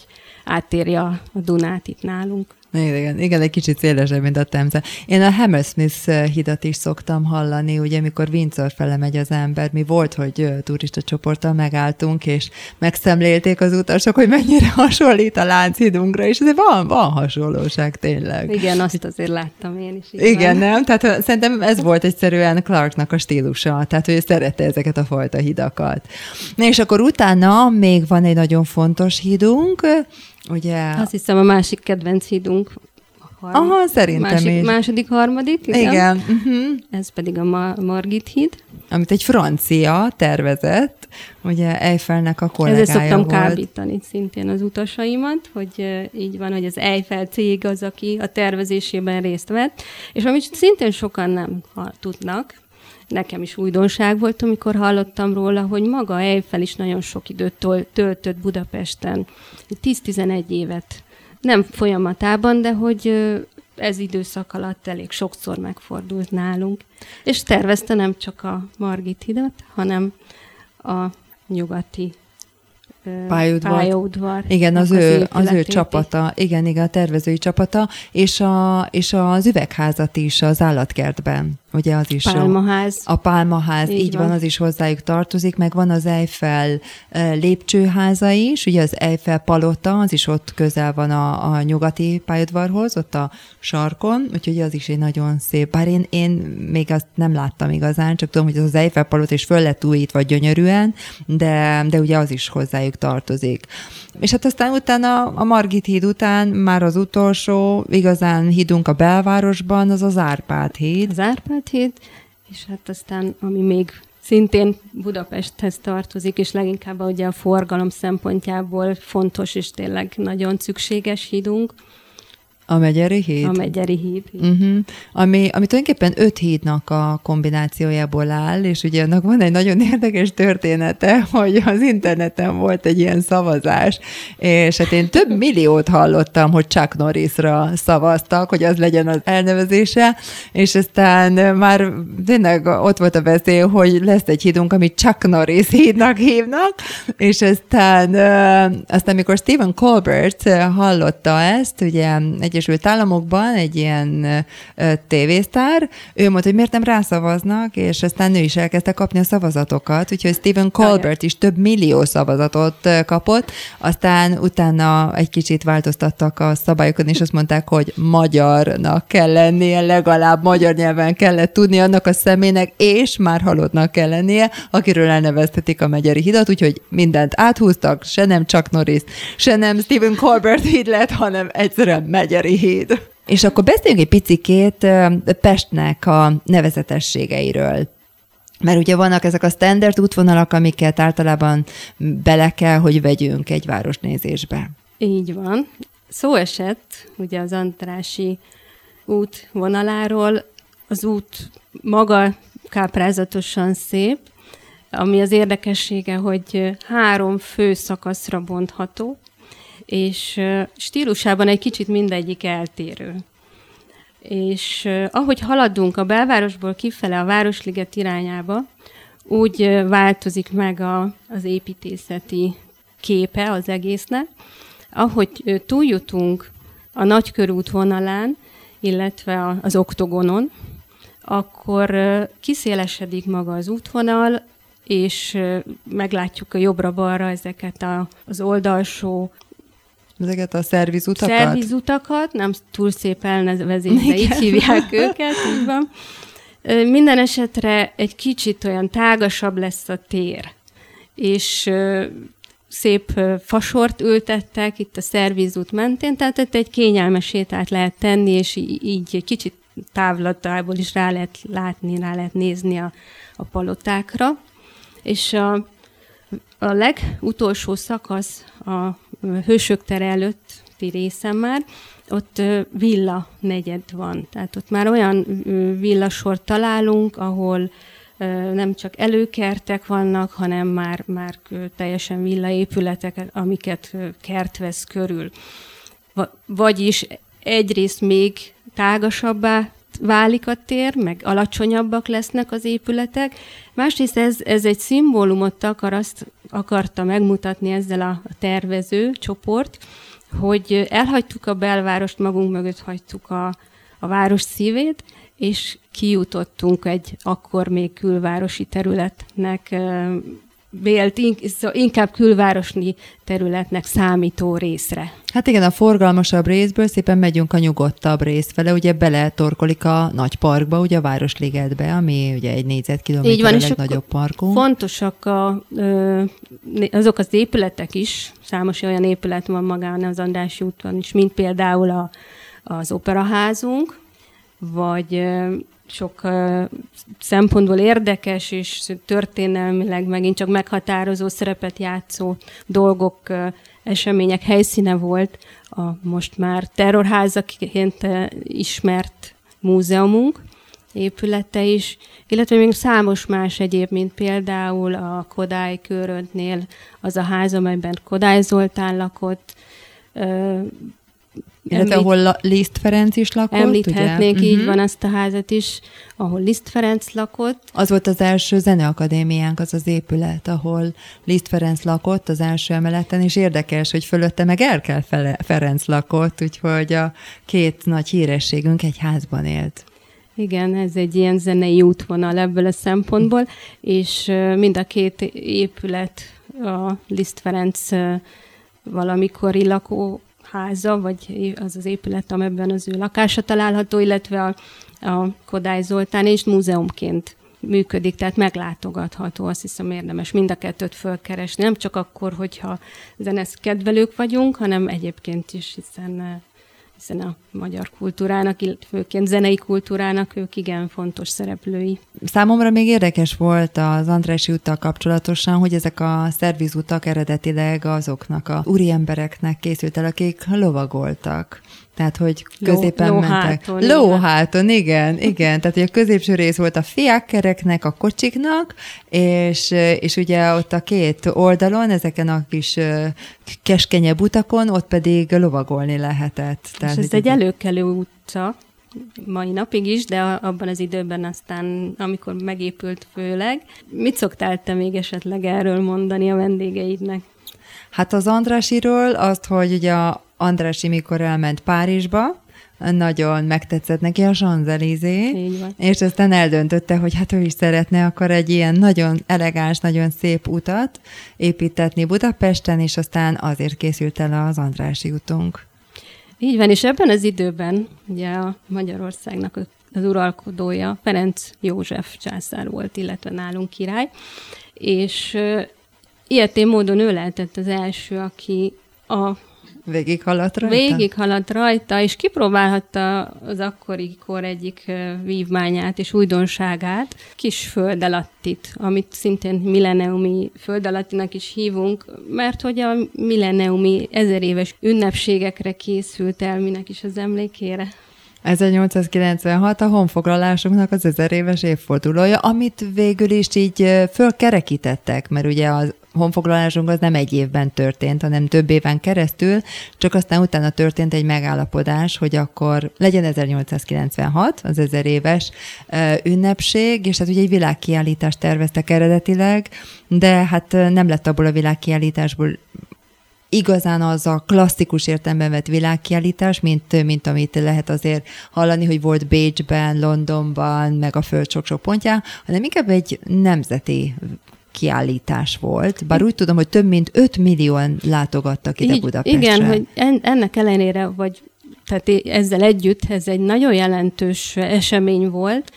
áttérje a, a Dunát itt nálunk. Igen, igen, egy kicsit szélesebb, mint a Temze. Én a Hammersmith hidat is szoktam hallani, ugye, amikor Windsor fele megy az ember, mi volt, hogy turista csoporttal megálltunk, és megszemlélték az utasok, hogy mennyire <laughs> hasonlít a Lánchidunkra, és ez van, van hasonlóság tényleg. Igen, azt azért láttam én is. Igen, van. nem? Tehát szerintem ez volt egyszerűen Clarknak a stílusa, tehát hogy szerette ezeket a fajta hidakat. Na és akkor utána még van egy nagyon fontos hídunk, Ugye... Azt hiszem a másik kedvenc hídunk. Harm... Aha, szerintem másik, is. Második, harmadik. Igen. igen. Uh-huh. Ez pedig a Ma- Margit híd. Amit egy francia tervezett, ugye Eiffelnek a kollégája Ezzel szoktam volt. kábítani szintén az utasaimat, hogy így van, hogy az Eiffel cég az, aki a tervezésében részt vett, és amit szintén sokan nem tudnak, nekem is újdonság volt, amikor hallottam róla, hogy maga Eiffel is nagyon sok időt töltött Budapesten. 10-11 évet. Nem folyamatában, de hogy ez időszak alatt elég sokszor megfordult nálunk. És tervezte nem csak a Margit hidat, hanem a nyugati pályaudvar. pályaudvar. Igen, az, az, ő, az ő csapata, igen, igen, a tervezői csapata, és, a, és az üvegházat is az állatkertben ugye az is Pálmaház. A pálmaház, így, így van. van, az is hozzájuk tartozik, meg van az Eiffel lépcsőháza is, ugye az Eiffel palota, az is ott közel van a, a nyugati pályadvarhoz, ott a sarkon, úgyhogy az is egy nagyon szép. Bár én, én még azt nem láttam igazán, csak tudom, hogy az Eiffel palota is föl lett újítva gyönyörűen, de, de ugye az is hozzájuk tartozik. És hát aztán utána a Margit híd után már az utolsó igazán hídunk a belvárosban, az az Árpád híd. Az Árpád híd, és hát aztán, ami még szintén Budapesthez tartozik, és leginkább ugye a forgalom szempontjából fontos és tényleg nagyon szükséges hídunk, a Megyeri híd? A Megyeri híd. Uh-huh. Ami, ami tulajdonképpen öt hídnak a kombinációjából áll, és ugye annak van egy nagyon <laughs> érdekes története, hogy az interneten volt egy ilyen szavazás, és hát én több <laughs> milliót hallottam, hogy Chuck Norrisra szavaztak, hogy az legyen az elnevezése, és aztán már tényleg ott volt a veszély, hogy lesz egy hídunk, amit Chuck Norris hídnak hívnak, és aztán, aztán amikor Stephen Colbert hallotta ezt, ugye egy Egyesült Államokban egy ilyen tévésztár, ő mondta, hogy miért nem rászavaznak, és aztán ő is elkezdte kapni a szavazatokat, úgyhogy Stephen Colbert is több millió szavazatot kapott, aztán utána egy kicsit változtattak a szabályokon, és azt mondták, hogy magyarnak kell lennie, legalább magyar nyelven kellett tudni annak a személynek, és már halottnak kell lennie, akiről elneveztetik a megyeri hidat, úgyhogy mindent áthúztak, se nem csak Norris, se nem Stephen Colbert híd lett, hanem egyszerűen megyeri Megyeri híd. És akkor beszéljünk egy picikét Pestnek a nevezetességeiről. Mert ugye vannak ezek a standard útvonalak, amiket általában bele kell, hogy vegyünk egy városnézésbe. Így van. Szó esett ugye az Andrási út vonaláról. Az út maga káprázatosan szép, ami az érdekessége, hogy három fő szakaszra bontható, és stílusában egy kicsit mindegyik eltérő. És ahogy haladunk a belvárosból kifele a Városliget irányába, úgy változik meg a, az építészeti képe az egésznek. Ahogy túljutunk a nagykörút vonalán, illetve az oktogonon, akkor kiszélesedik maga az útvonal, és meglátjuk a jobbra-balra ezeket a, az oldalsó Ezeket a szervizutakat? Szervizutakat, nem túl szép elnevezésre, így hívják őket, így van. Minden esetre egy kicsit olyan tágasabb lesz a tér, és szép fasort ültettek itt a szervizút mentén, tehát itt egy kényelmes sétát lehet tenni, és így egy kicsit távlatából is rá lehet látni, rá lehet nézni a, a palotákra. És a, a legutolsó szakasz a Hősök tere előtti részem már, ott villa negyed van. Tehát ott már olyan villasort találunk, ahol nem csak előkertek vannak, hanem már, már teljesen villaépületek, amiket kert vesz körül. Vagyis egyrészt még tágasabbá válik a tér, meg alacsonyabbak lesznek az épületek. Másrészt ez, ez egy szimbólumot akar, azt akarta megmutatni ezzel a tervező csoport, hogy elhagytuk a belvárost, magunk mögött hagytuk a, a város szívét, és kijutottunk egy akkor még külvárosi területnek vélt, inkább külvárosni területnek számító részre. Hát igen, a forgalmasabb részből szépen megyünk a nyugodtabb rész fele, ugye beletorkolik a nagy parkba, ugye a Városligetbe, ami ugye egy négyzetkilométer Így van, a legnagyobb parkunk. Fontosak a, azok az épületek is, számos olyan épület van magán az Andrássy úton is, mint például a, az operaházunk, vagy sok szempontból érdekes és történelmileg megint csak meghatározó szerepet játszó dolgok, uh, események helyszíne volt a most már terrorházaként uh, ismert múzeumunk, épülete is, illetve még számos más egyéb, mint például a Kodály köröntnél az a ház, amelyben Kodály Zoltán lakott, Említ... ahol Liszt Ferenc is lakott, Említhetnék, ugye? így uh-huh. van azt a házat is, ahol Liszt Ferenc lakott. Az volt az első zeneakadémiánk, az az épület, ahol Liszt Ferenc lakott az első emeleten, és érdekes, hogy fölötte meg Erkel Ferenc lakott, úgyhogy a két nagy hírességünk egy házban élt. Igen, ez egy ilyen zenei útvonal ebből a szempontból, és mind a két épület a Liszt Ferenc valamikori lakó háza, vagy az az épület, amelyben az ő lakása található, illetve a, a Kodály Zoltán és múzeumként működik, tehát meglátogatható, azt hiszem érdemes mind a kettőt fölkeresni, nem csak akkor, hogyha zenesz kedvelők vagyunk, hanem egyébként is, hiszen hiszen a magyar kultúrának, főként zenei kultúrának ők igen fontos szereplői. Számomra még érdekes volt az Andrási úttal kapcsolatosan, hogy ezek a szervizutak eredetileg azoknak a úriembereknek készült el, akik lovagoltak. Tehát, hogy középen ló, mentek. Lóháton. Lóháton, igen, igen. Tehát, hogy a középső rész volt a fiákkereknek, a kocsiknak, és, és ugye ott a két oldalon, ezeken a kis keskenyebb utakon, ott pedig lovagolni lehetett. Tehát, és ez egy előkelő utca, mai napig is, de abban az időben aztán, amikor megépült főleg. Mit szoktál te még esetleg erről mondani a vendégeidnek? Hát az Andrásiról azt, hogy ugye a Andrási mikor elment Párizsba, nagyon megtetszett neki a Champs-Élysées, és aztán eldöntötte, hogy hát ő is szeretne akkor egy ilyen nagyon elegáns, nagyon szép utat építetni Budapesten, és aztán azért készült el az Andrási utunk. Így van, és ebben az időben ugye a Magyarországnak az uralkodója Ferenc József császár volt, illetve nálunk király, és ilyetén módon ő lehetett az első, aki a Végighaladt rajta? Végighaladt rajta, és kipróbálhatta az akkori kor egyik vívmányát és újdonságát, kis föld alattit, amit szintén milleniumi föld alattinak is hívunk, mert hogy a milleniumi ezer éves ünnepségekre készült el, minek is az emlékére. 1896 a honfoglalásunknak az ezer éves évfordulója, amit végül is így fölkerekítettek, mert ugye az honfoglalásunk az nem egy évben történt, hanem több éven keresztül, csak aztán utána történt egy megállapodás, hogy akkor legyen 1896, az ezer éves ünnepség, és hát ugye egy világkiállítást terveztek eredetileg, de hát nem lett abból a világkiállításból igazán az a klasszikus értelemben vett világkiállítás, mint, mint amit lehet azért hallani, hogy volt Bécsben, Londonban, meg a föld sok-sok pontján, hanem inkább egy nemzeti kiállítás volt, bár úgy tudom, hogy több mint 5 millióan látogattak ide Így, Budapestre. Igen, hogy en, ennek ellenére, vagy tehát ezzel együtt ez egy nagyon jelentős esemény volt,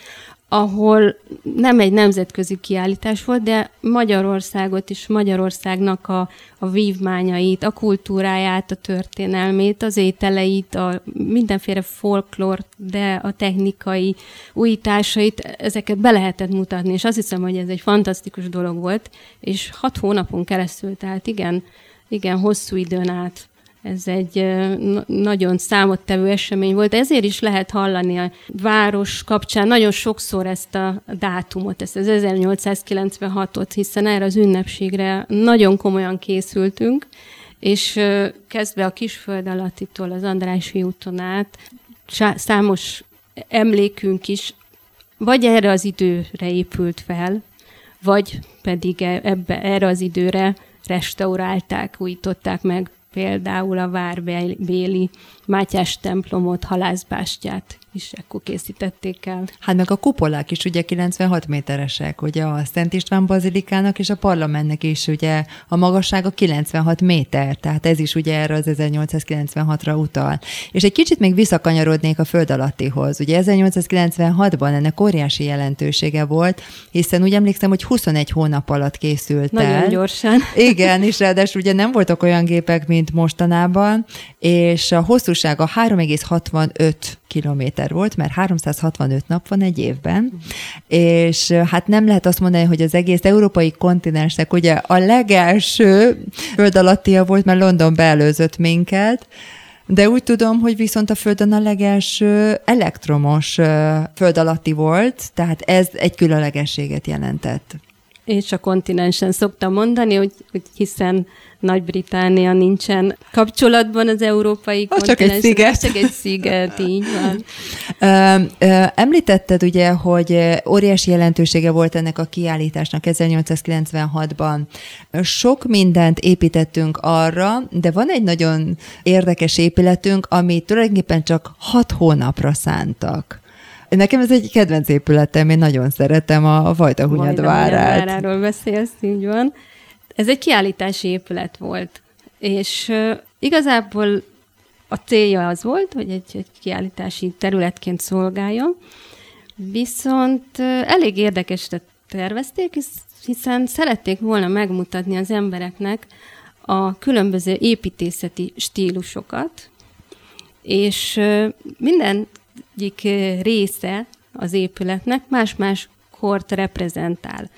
ahol nem egy nemzetközi kiállítás volt, de Magyarországot is, Magyarországnak a, a vívmányait, a kultúráját, a történelmét, az ételeit, a mindenféle folklort, de a technikai újításait, ezeket be lehetett mutatni, és azt hiszem, hogy ez egy fantasztikus dolog volt, és hat hónapon keresztül, tehát igen, igen, hosszú időn át ez egy nagyon számottevő esemény volt, ezért is lehet hallani a város kapcsán nagyon sokszor ezt a dátumot, ezt az 1896-ot, hiszen erre az ünnepségre nagyon komolyan készültünk, és kezdve a Kisföld alattitól az Andrási úton át számos emlékünk is vagy erre az időre épült fel, vagy pedig e, ebbe, erre az időre restaurálták, újították meg például a várbéli Mátyás templomot, halászbástyát is ekkor készítették el. Hát meg a kupolák is ugye 96 méteresek, ugye a Szent István bazilikának és a parlamentnek is ugye a magassága 96 méter, tehát ez is ugye erre az 1896-ra utal. És egy kicsit még visszakanyarodnék a föld alattihoz. Ugye 1896-ban ennek óriási jelentősége volt, hiszen úgy emlékszem, hogy 21 hónap alatt készült Nagyon el. gyorsan. <laughs> Igen, és ráadásul ugye nem voltak olyan gépek, mint mostanában, és a hosszúsága 3,65 kilométer volt, mert 365 nap van egy évben, és hát nem lehet azt mondani, hogy az egész európai kontinensnek ugye a legelső föld alattia volt, mert London beelőzött minket, De úgy tudom, hogy viszont a Földön a legelső elektromos föld alatti volt, tehát ez egy különlegességet jelentett és a kontinensen szoktam mondani, hogy, hogy hiszen Nagy-Británia nincsen kapcsolatban az európai az Csak egy sziget. Csak egy sziget, így van. Említetted ugye, hogy óriási jelentősége volt ennek a kiállításnak 1896-ban. Sok mindent építettünk arra, de van egy nagyon érdekes épületünk, amit tulajdonképpen csak hat hónapra szántak. Nekem ez egy kedvenc épületem, én nagyon szeretem a Vajdahunyad várát. váráról beszélsz, így van. Ez egy kiállítási épület volt, és uh, igazából a célja az volt, hogy egy, egy kiállítási területként szolgáljon, viszont uh, elég érdekesre tervezték, hiszen szerették volna megmutatni az embereknek a különböző építészeti stílusokat, és minden egyik része az épületnek más-más kort reprezentál.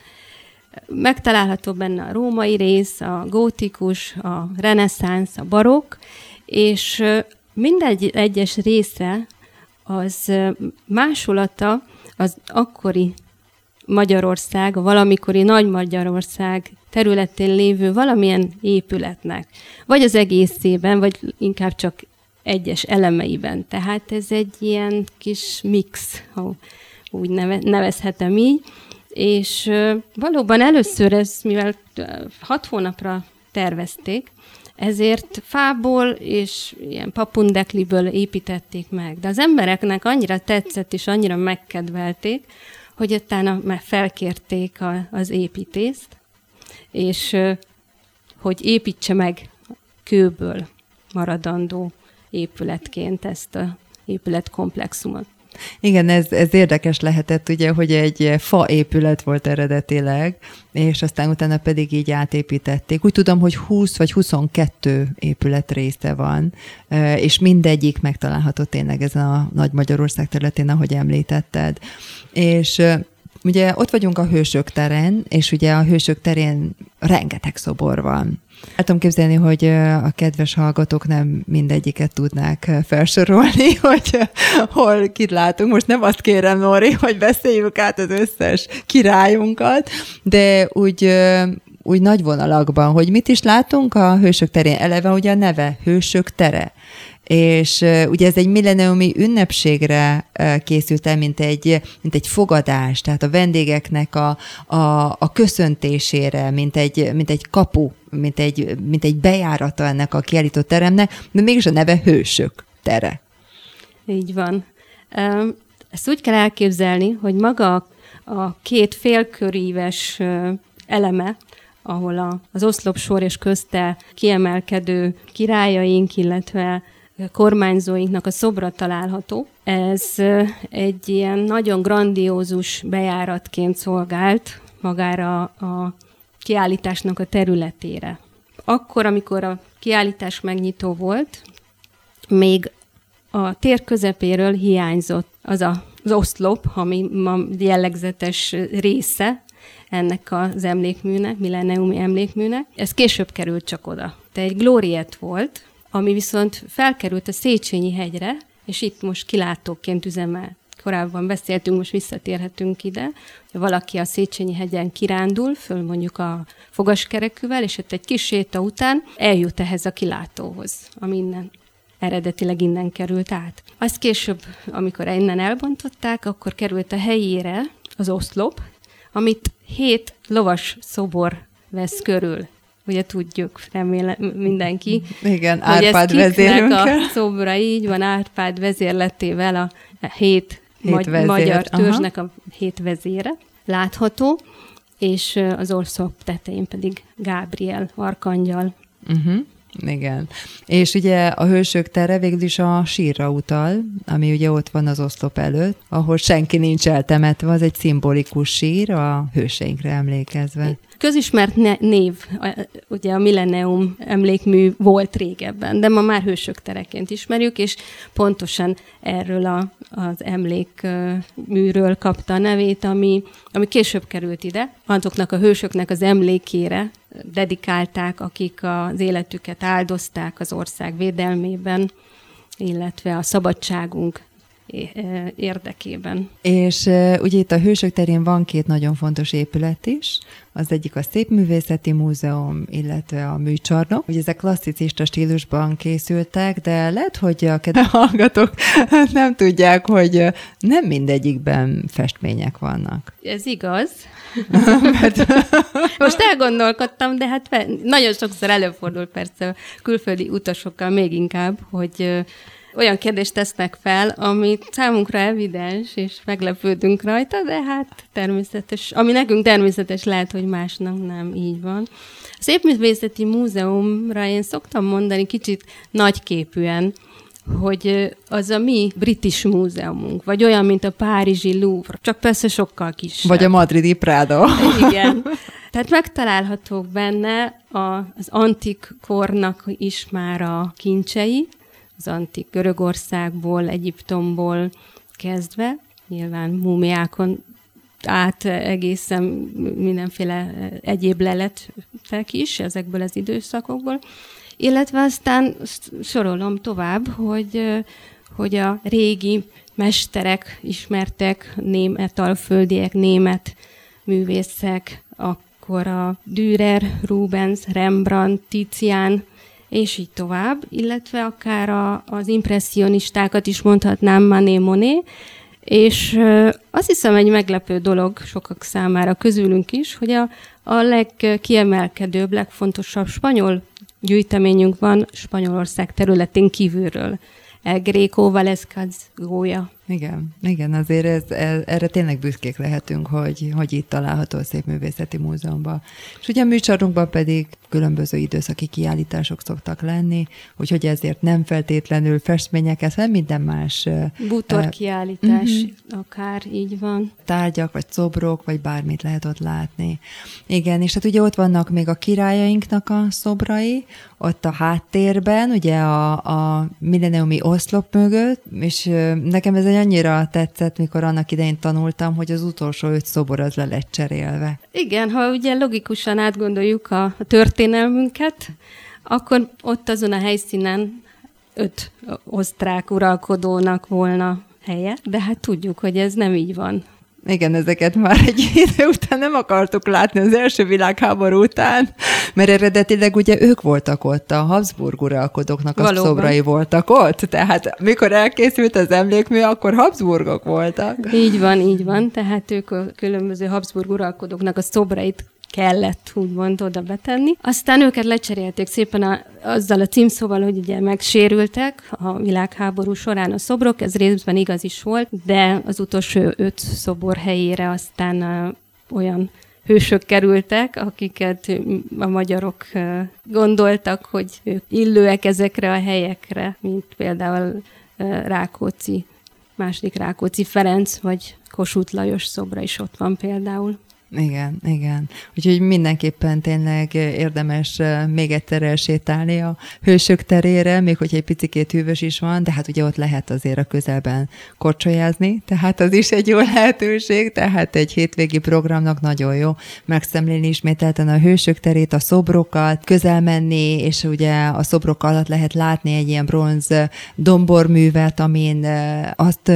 Megtalálható benne a római rész, a gótikus, a reneszánsz, a barokk, és mindegy egyes része az másolata az akkori Magyarország, a valamikori Nagy Magyarország területén lévő valamilyen épületnek. Vagy az egészében, vagy inkább csak egyes elemeiben. Tehát ez egy ilyen kis mix, ha úgy neve, nevezhetem így. És valóban először ez, mivel hat hónapra tervezték, ezért fából és ilyen papundekliből építették meg. De az embereknek annyira tetszett és annyira megkedvelték, hogy utána már felkérték a, az építést, és hogy építse meg kőből maradandó épületként ezt a épületkomplexumot. Igen, ez, ez érdekes lehetett, ugye, hogy egy fa épület volt eredetileg, és aztán utána pedig így átépítették. Úgy tudom, hogy 20 vagy 22 épület része van, és mindegyik megtalálható tényleg ezen a Nagy Magyarország területén, ahogy említetted. És ugye ott vagyunk a Hősök terén, és ugye a Hősök terén rengeteg szobor van. El tudom képzelni, hogy a kedves hallgatók nem mindegyiket tudnák felsorolni, <laughs> hogy hol kit látunk. Most nem azt kérem, Nori, hogy beszéljük át az összes királyunkat, de úgy úgy nagy vonalakban, hogy mit is látunk a Hősök terén. Eleve ugye a neve Hősök tere és ugye ez egy milleniumi ünnepségre készült el, mint egy, mint egy fogadás, tehát a vendégeknek a, a, a köszöntésére, mint egy, mint egy kapu, mint egy, mint egy bejárata ennek a kiállított teremnek, de mégis a neve Hősök tere. Így van. Ezt úgy kell elképzelni, hogy maga a két félköríves eleme, ahol az oszlopsor és közte kiemelkedő királyaink, illetve kormányzóinknak a szobra található. Ez egy ilyen nagyon grandiózus bejáratként szolgált magára a kiállításnak a területére. Akkor, amikor a kiállítás megnyitó volt, még a tér közepéről hiányzott az a, az oszlop, ami ma jellegzetes része ennek az emlékműnek, milleniumi emlékműnek. Ez később került csak oda. De egy glóriet volt, ami viszont felkerült a Széchenyi hegyre, és itt most kilátóként üzemel. Korábban beszéltünk, most visszatérhetünk ide, hogy valaki a Széchenyi hegyen kirándul, föl mondjuk a fogaskerekűvel, és ott egy kis séta után eljut ehhez a kilátóhoz, ami innen eredetileg innen került át. Azt később, amikor innen elbontották, akkor került a helyére az oszlop, amit hét lovas szobor vesz körül ugye tudjuk, remélem mindenki. Igen, Árpád vezérünk. a szobra, így van, Árpád vezérletével a hét, hét magy- vezér. magyar törzsnek Aha. a hét vezére látható, és az orszok tetején pedig Gábriel, Arkangyal. Uh-huh. Igen. És ugye a hősök tere végül is a sírra utal, ami ugye ott van az oszlop előtt, ahol senki nincs eltemetve, az egy szimbolikus sír a hőseinkre emlékezve közismert név, ugye a Millennium emlékmű volt régebben, de ma már hősök tereként ismerjük, és pontosan erről a, az emlékműről kapta a nevét, ami, ami később került ide. Azoknak a hősöknek az emlékére dedikálták, akik az életüket áldozták az ország védelmében, illetve a szabadságunk érdekében. És ugye itt a Hősök terén van két nagyon fontos épület is, az egyik a Szépművészeti Múzeum, illetve a műcsarnok. Ugye ezek klasszicista stílusban készültek, de lehet, hogy a kedves <laughs> hallgatók <laughs> nem tudják, hogy nem mindegyikben festmények vannak. Ez igaz. <laughs> Most elgondolkodtam, de hát nagyon sokszor előfordul persze külföldi utasokkal még inkább, hogy olyan kérdést tesznek fel, ami számunkra evidens, és meglepődünk rajta, de hát természetes, ami nekünk természetes, lehet, hogy másnak nem így van. A Szépművészeti Múzeumra én szoktam mondani kicsit nagyképűen, hogy az a mi British Múzeumunk, vagy olyan, mint a Párizsi Louvre, csak persze sokkal kisebb. Vagy a madridi Prado. <laughs> Igen. <laughs> Tehát megtalálhatók benne a, az antik kornak is már a kincsei, az antik Görögországból, Egyiptomból kezdve, nyilván múmiákon át egészen mindenféle egyéb leletek is ezekből az időszakokból. Illetve aztán sorolom tovább, hogy, hogy a régi mesterek ismertek, német alföldiek, német művészek, akkor a Dürer, Rubens, Rembrandt, Tizian, és így tovább, illetve akár a, az impressionistákat is mondhatnám Mané Moné, és azt hiszem egy meglepő dolog sokak számára közülünk is, hogy a, a legkiemelkedőbb, legfontosabb spanyol gyűjteményünk van Spanyolország területén kívülről. El Greco Valescaz Gója. Igen, igen, azért ez, ez, erre tényleg büszkék lehetünk, hogy, hogy itt található a Szépművészeti Múzeumban. És ugye a műcsarunkban pedig különböző időszaki kiállítások szoktak lenni, úgyhogy ezért nem feltétlenül festményeket, hanem minden más. Bútor kiállítás, uh-huh. akár így van. Tárgyak, vagy szobrok, vagy bármit lehet ott látni. Igen, és hát ugye ott vannak még a királyainknak a szobrai, ott a háttérben, ugye a, a milleniumi oszlop mögött, és nekem ez egy annyira tetszett, mikor annak idején tanultam, hogy az utolsó öt szobor az le lett cserélve. Igen, ha ugye logikusan átgondoljuk a, a történelmünket, akkor ott azon a helyszínen öt osztrák uralkodónak volna helye, de hát tudjuk, hogy ez nem így van. Igen, ezeket már egy <laughs> idő után nem akartuk látni az első világháború után, mert eredetileg ugye ők voltak ott, a Habsburg uralkodóknak a Valóban. szobrai voltak ott, tehát mikor elkészült az emlékmű, akkor Habsburgok voltak. Így van, így van, tehát ők a különböző Habsburg uralkodóknak a szobrait kellett úgymond oda betenni. Aztán őket lecserélték szépen a, azzal a címszóval, hogy ugye megsérültek a világháború során a szobrok, ez részben igaz is volt, de az utolsó öt szobor helyére aztán uh, olyan hősök kerültek, akiket a magyarok gondoltak, hogy ők illőek ezekre a helyekre, mint például Rákóczi, második Rákóczi Ferenc, vagy Kossuth Lajos szobra is ott van például. Igen, igen. Úgyhogy mindenképpen tényleg érdemes még egyszer elsétálni a hősök terére, még hogy egy picikét hűvös is van, de hát ugye ott lehet azért a közelben korcsolyázni, tehát az is egy jó <laughs> lehetőség, tehát egy hétvégi programnak nagyon jó megszemlélni ismételten a hősök terét, a szobrokat, közel menni, és ugye a szobrok alatt lehet látni egy ilyen bronz domborművet, amin azt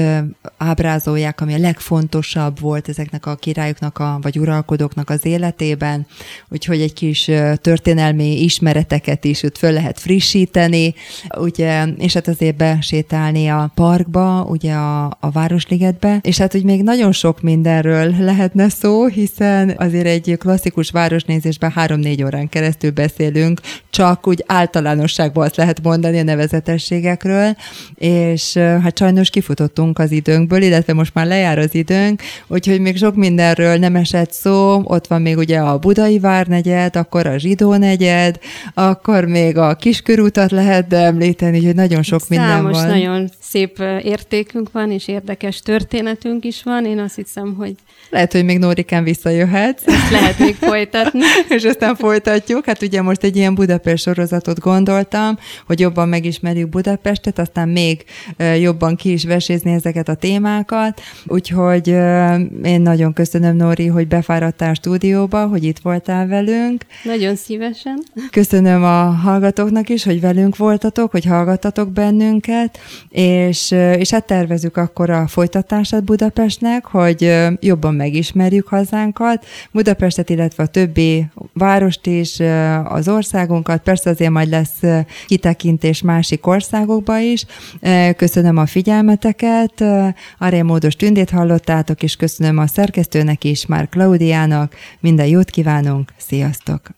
ábrázolják, ami a legfontosabb volt ezeknek a királyoknak, a, vagy uralkodóknak az életében, úgyhogy egy kis történelmi ismereteket is ott föl lehet frissíteni, ugye, és hát azért besétálni a parkba, ugye a, a Városligetbe, és hát úgy még nagyon sok mindenről lehetne szó, hiszen azért egy klasszikus városnézésben három-négy órán keresztül beszélünk, csak úgy általánosságban azt lehet mondani a nevezetességekről, és hát sajnos kifutottunk az időnkből, illetve most már lejár az időnk, úgyhogy még sok mindenről nem esett szó, ott van még ugye a Budai Várnegyed, akkor a Zsidó negyed, akkor még a Kiskörútat lehet említeni, hogy nagyon sok Számos minden van. nagyon szép értékünk van, és érdekes történetünk is van. Én azt hiszem, hogy... Lehet, hogy még Nórikán visszajöhetsz. Ezt lehet még folytatni. <laughs> és aztán folytatjuk. Hát ugye most egy ilyen Budapest sorozatot gondoltam, hogy jobban megismerjük Budapestet, aztán még jobban ki is vesézni ezeket a témákat. Úgyhogy én nagyon köszönöm, Nóri, hogy be elfáradtál stúdióba, hogy itt voltál velünk. Nagyon szívesen. Köszönöm a hallgatóknak is, hogy velünk voltatok, hogy hallgattatok bennünket, és, és hát tervezük akkor a folytatását Budapestnek, hogy jobban megismerjük hazánkat, Budapestet, illetve a többi várost is, az országunkat, persze azért majd lesz kitekintés másik országokba is. Köszönöm a figyelmeteket, a Rémódos Tündét hallottátok, és köszönöm a szerkesztőnek is, már Klaudiának. Minden jót kívánunk, sziasztok!